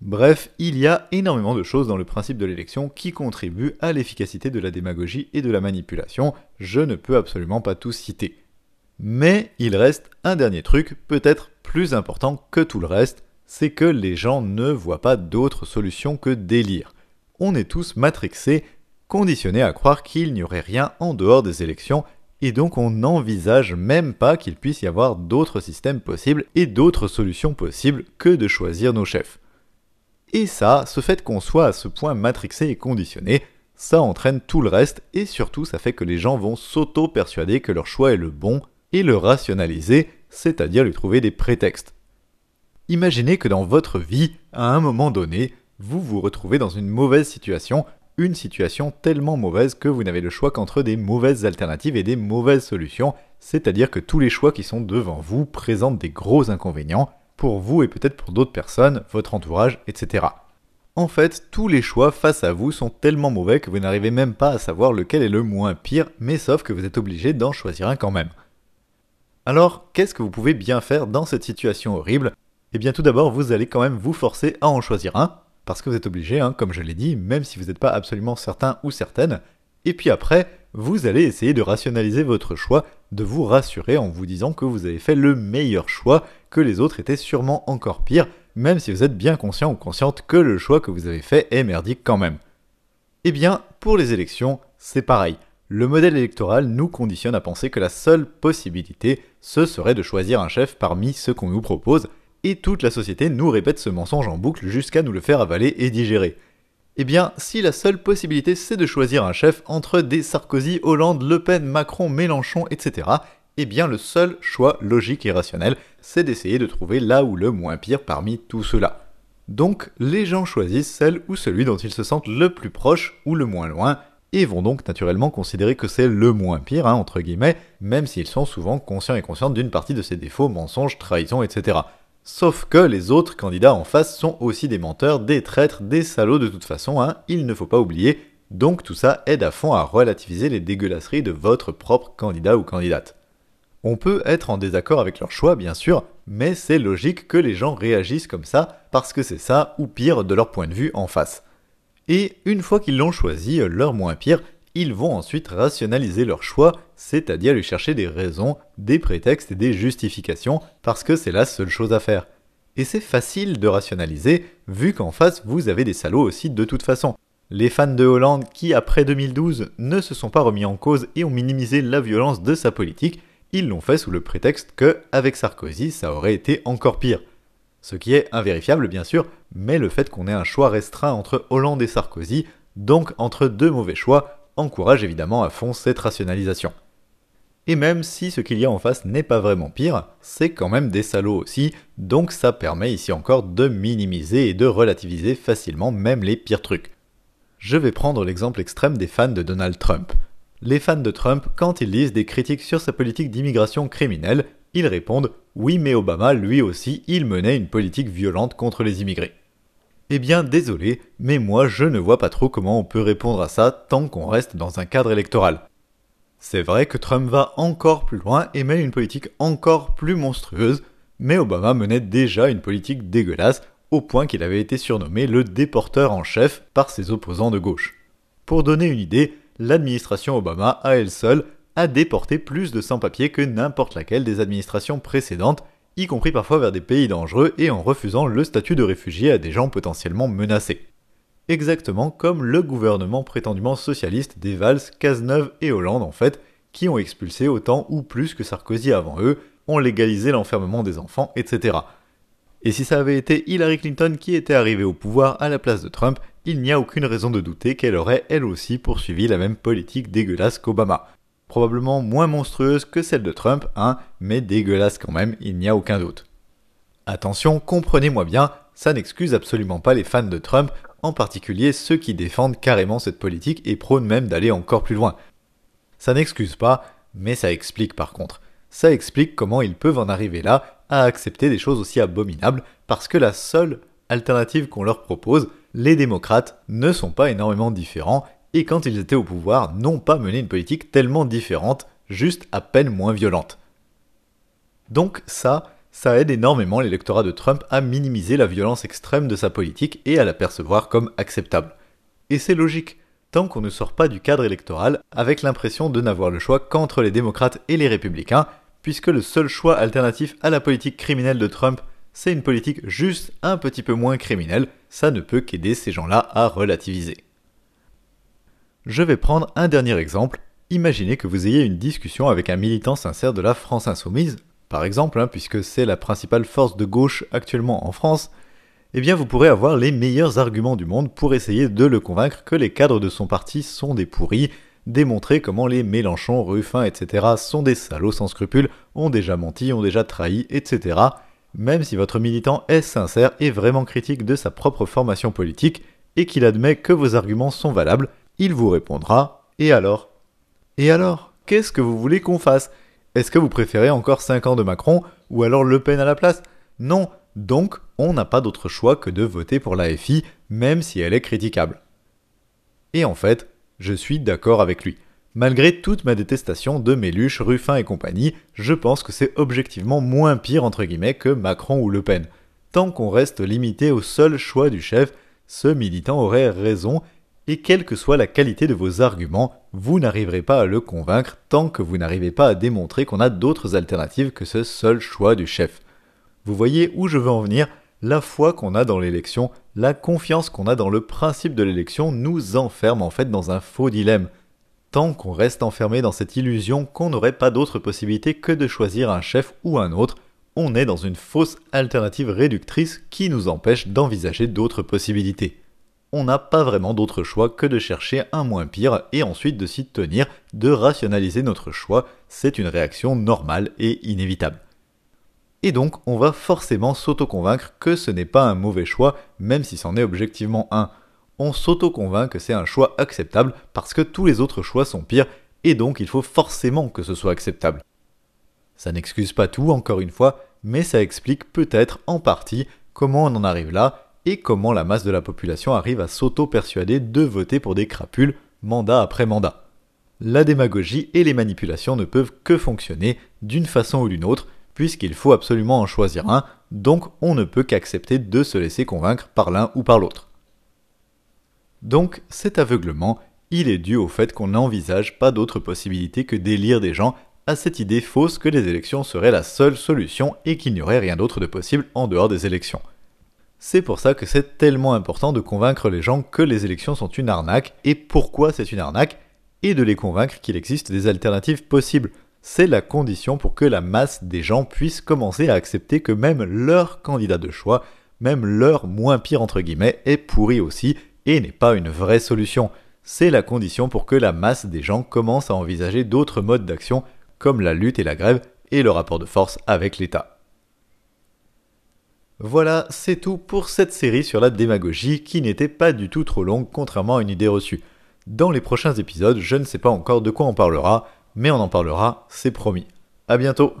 Bref, il y a énormément de choses dans le principe de l'élection qui contribuent à l'efficacité de la démagogie et de la manipulation, je ne peux absolument pas tout citer. Mais il reste un dernier truc, peut-être plus important que tout le reste, c'est que les gens ne voient pas d'autre solution que d'élire. On est tous matrixés, conditionnés à croire qu'il n'y aurait rien en dehors des élections, et donc on n'envisage même pas qu'il puisse y avoir d'autres systèmes possibles et d'autres solutions possibles que de choisir nos chefs. Et ça, ce fait qu'on soit à ce point matrixé et conditionné, ça entraîne tout le reste et surtout ça fait que les gens vont s'auto-persuader que leur choix est le bon et le rationaliser, c'est-à-dire lui trouver des prétextes. Imaginez que dans votre vie, à un moment donné, vous vous retrouvez dans une mauvaise situation, une situation tellement mauvaise que vous n'avez le choix qu'entre des mauvaises alternatives et des mauvaises solutions, c'est-à-dire que tous les choix qui sont devant vous présentent des gros inconvénients, pour vous et peut-être pour d'autres personnes, votre entourage, etc. En fait, tous les choix face à vous sont tellement mauvais que vous n'arrivez même pas à savoir lequel est le moins pire, mais sauf que vous êtes obligé d'en choisir un quand même. Alors, qu'est-ce que vous pouvez bien faire dans cette situation horrible? Eh bien tout d'abord, vous allez quand même vous forcer à en choisir un, parce que vous êtes obligé, hein, comme je l'ai dit, même si vous n'êtes pas absolument certain ou certaine. Et puis après, vous allez essayer de rationaliser votre choix, de vous rassurer en vous disant que vous avez fait le meilleur choix, que les autres étaient sûrement encore pires, même si vous êtes bien conscient ou consciente que le choix que vous avez fait est merdique quand même. Eh bien, pour les élections, c'est pareil. Le modèle électoral nous conditionne à penser que la seule possibilité, ce serait de choisir un chef parmi ceux qu'on nous propose, et toute la société nous répète ce mensonge en boucle jusqu'à nous le faire avaler et digérer. Eh bien, si la seule possibilité c'est de choisir un chef entre des Sarkozy, Hollande, Le Pen, Macron, Mélenchon, etc., eh bien le seul choix logique et rationnel, c'est d'essayer de trouver là où le moins pire parmi tout cela. Donc les gens choisissent celle ou celui dont ils se sentent le plus proche ou le moins loin, et vont donc naturellement considérer que c'est le moins pire, hein, entre guillemets, même s'ils sont souvent conscients et conscientes d'une partie de ses défauts, mensonges, trahisons, etc. Sauf que les autres candidats en face sont aussi des menteurs, des traîtres, des salauds de toute façon, hein, il ne faut pas oublier, donc tout ça aide à fond à relativiser les dégueulasseries de votre propre candidat ou candidate. On peut être en désaccord avec leur choix, bien sûr, mais c'est logique que les gens réagissent comme ça, parce que c'est ça, ou pire, de leur point de vue en face. Et une fois qu'ils l'ont choisi, leur moins pire, ils vont ensuite rationaliser leur choix, c'est-à-dire lui chercher des raisons, des prétextes et des justifications, parce que c'est la seule chose à faire. Et c'est facile de rationaliser, vu qu'en face vous avez des salauds aussi de toute façon. Les fans de Hollande qui, après 2012, ne se sont pas remis en cause et ont minimisé la violence de sa politique, ils l'ont fait sous le prétexte que, avec Sarkozy, ça aurait été encore pire. Ce qui est invérifiable bien sûr, mais le fait qu'on ait un choix restreint entre Hollande et Sarkozy, donc entre deux mauvais choix, encourage évidemment à fond cette rationalisation. Et même si ce qu'il y a en face n'est pas vraiment pire, c'est quand même des salauds aussi, donc ça permet ici encore de minimiser et de relativiser facilement même les pires trucs. Je vais prendre l'exemple extrême des fans de Donald Trump. Les fans de Trump, quand ils lisent des critiques sur sa politique d'immigration criminelle, ils répondent Oui mais Obama, lui aussi, il menait une politique violente contre les immigrés. Eh bien, désolé, mais moi je ne vois pas trop comment on peut répondre à ça tant qu'on reste dans un cadre électoral. C'est vrai que Trump va encore plus loin et mène une politique encore plus monstrueuse, mais Obama menait déjà une politique dégueulasse au point qu'il avait été surnommé le déporteur en chef par ses opposants de gauche. Pour donner une idée, l'administration Obama à elle seule a déporté plus de sans-papiers que n'importe laquelle des administrations précédentes y compris parfois vers des pays dangereux et en refusant le statut de réfugié à des gens potentiellement menacés. Exactement comme le gouvernement prétendument socialiste des Valls, Cazeneuve et Hollande en fait, qui ont expulsé autant ou plus que Sarkozy avant eux, ont légalisé l'enfermement des enfants, etc. Et si ça avait été Hillary Clinton qui était arrivée au pouvoir à la place de Trump, il n'y a aucune raison de douter qu'elle aurait elle aussi poursuivi la même politique dégueulasse qu'Obama probablement moins monstrueuse que celle de Trump, hein, mais dégueulasse quand même, il n'y a aucun doute. Attention, comprenez-moi bien, ça n'excuse absolument pas les fans de Trump, en particulier ceux qui défendent carrément cette politique et prônent même d'aller encore plus loin. Ça n'excuse pas, mais ça explique par contre. Ça explique comment ils peuvent en arriver là à accepter des choses aussi abominables, parce que la seule alternative qu'on leur propose, les démocrates, ne sont pas énormément différents et quand ils étaient au pouvoir, n'ont pas mené une politique tellement différente, juste à peine moins violente. Donc ça, ça aide énormément l'électorat de Trump à minimiser la violence extrême de sa politique et à la percevoir comme acceptable. Et c'est logique, tant qu'on ne sort pas du cadre électoral avec l'impression de n'avoir le choix qu'entre les démocrates et les républicains, puisque le seul choix alternatif à la politique criminelle de Trump, c'est une politique juste un petit peu moins criminelle, ça ne peut qu'aider ces gens-là à relativiser. Je vais prendre un dernier exemple. Imaginez que vous ayez une discussion avec un militant sincère de la France insoumise, par exemple, hein, puisque c'est la principale force de gauche actuellement en France, eh bien vous pourrez avoir les meilleurs arguments du monde pour essayer de le convaincre que les cadres de son parti sont des pourris, démontrer comment les Mélenchon, Ruffin, etc. sont des salauds sans scrupules, ont déjà menti, ont déjà trahi, etc. Même si votre militant est sincère et vraiment critique de sa propre formation politique, et qu'il admet que vos arguments sont valables, il vous répondra Et alors? Et alors Qu'est-ce que vous voulez qu'on fasse? Est-ce que vous préférez encore 5 ans de Macron ou alors Le Pen à la place? Non, donc on n'a pas d'autre choix que de voter pour la FI, même si elle est critiquable. Et en fait, je suis d'accord avec lui. Malgré toute ma détestation de Méluche, Ruffin et compagnie, je pense que c'est objectivement moins pire entre guillemets que Macron ou Le Pen. Tant qu'on reste limité au seul choix du chef, ce militant aurait raison, et quelle que soit la qualité de vos arguments, vous n'arriverez pas à le convaincre tant que vous n'arrivez pas à démontrer qu'on a d'autres alternatives que ce seul choix du chef. Vous voyez où je veux en venir? La foi qu'on a dans l'élection la confiance qu'on a dans le principe de l'élection nous enferme en fait dans un faux dilemme. Tant qu'on reste enfermé dans cette illusion qu'on n'aurait pas d'autre possibilité que de choisir un chef ou un autre, on est dans une fausse alternative réductrice qui nous empêche d'envisager d'autres possibilités. On n'a pas vraiment d'autre choix que de chercher un moins pire et ensuite de s'y tenir, de rationaliser notre choix, c'est une réaction normale et inévitable. Et donc, on va forcément s'auto-convaincre que ce n'est pas un mauvais choix, même si c'en est objectivement un. On s'auto-convainc que c'est un choix acceptable parce que tous les autres choix sont pires, et donc il faut forcément que ce soit acceptable. Ça n'excuse pas tout, encore une fois, mais ça explique peut-être en partie comment on en arrive là, et comment la masse de la population arrive à s'auto-persuader de voter pour des crapules, mandat après mandat. La démagogie et les manipulations ne peuvent que fonctionner d'une façon ou d'une autre, puisqu'il faut absolument en choisir un, donc on ne peut qu'accepter de se laisser convaincre par l'un ou par l'autre. Donc cet aveuglement, il est dû au fait qu'on n'envisage pas d'autre possibilité que d'élire des gens à cette idée fausse que les élections seraient la seule solution et qu'il n'y aurait rien d'autre de possible en dehors des élections. C'est pour ça que c'est tellement important de convaincre les gens que les élections sont une arnaque. Et pourquoi c'est une arnaque, et de les convaincre qu'il existe des alternatives possibles. C'est la condition pour que la masse des gens puisse commencer à accepter que même leur candidat de choix, même leur moins pire entre guillemets, est pourri aussi n'est pas une vraie solution. C'est la condition pour que la masse des gens commence à envisager d'autres modes d'action comme la lutte et la grève et le rapport de force avec l'État. Voilà, c'est tout pour cette série sur la démagogie qui n'était pas du tout trop longue contrairement à une idée reçue. Dans les prochains épisodes, je ne sais pas encore de quoi on parlera, mais on en parlera, c'est promis. À bientôt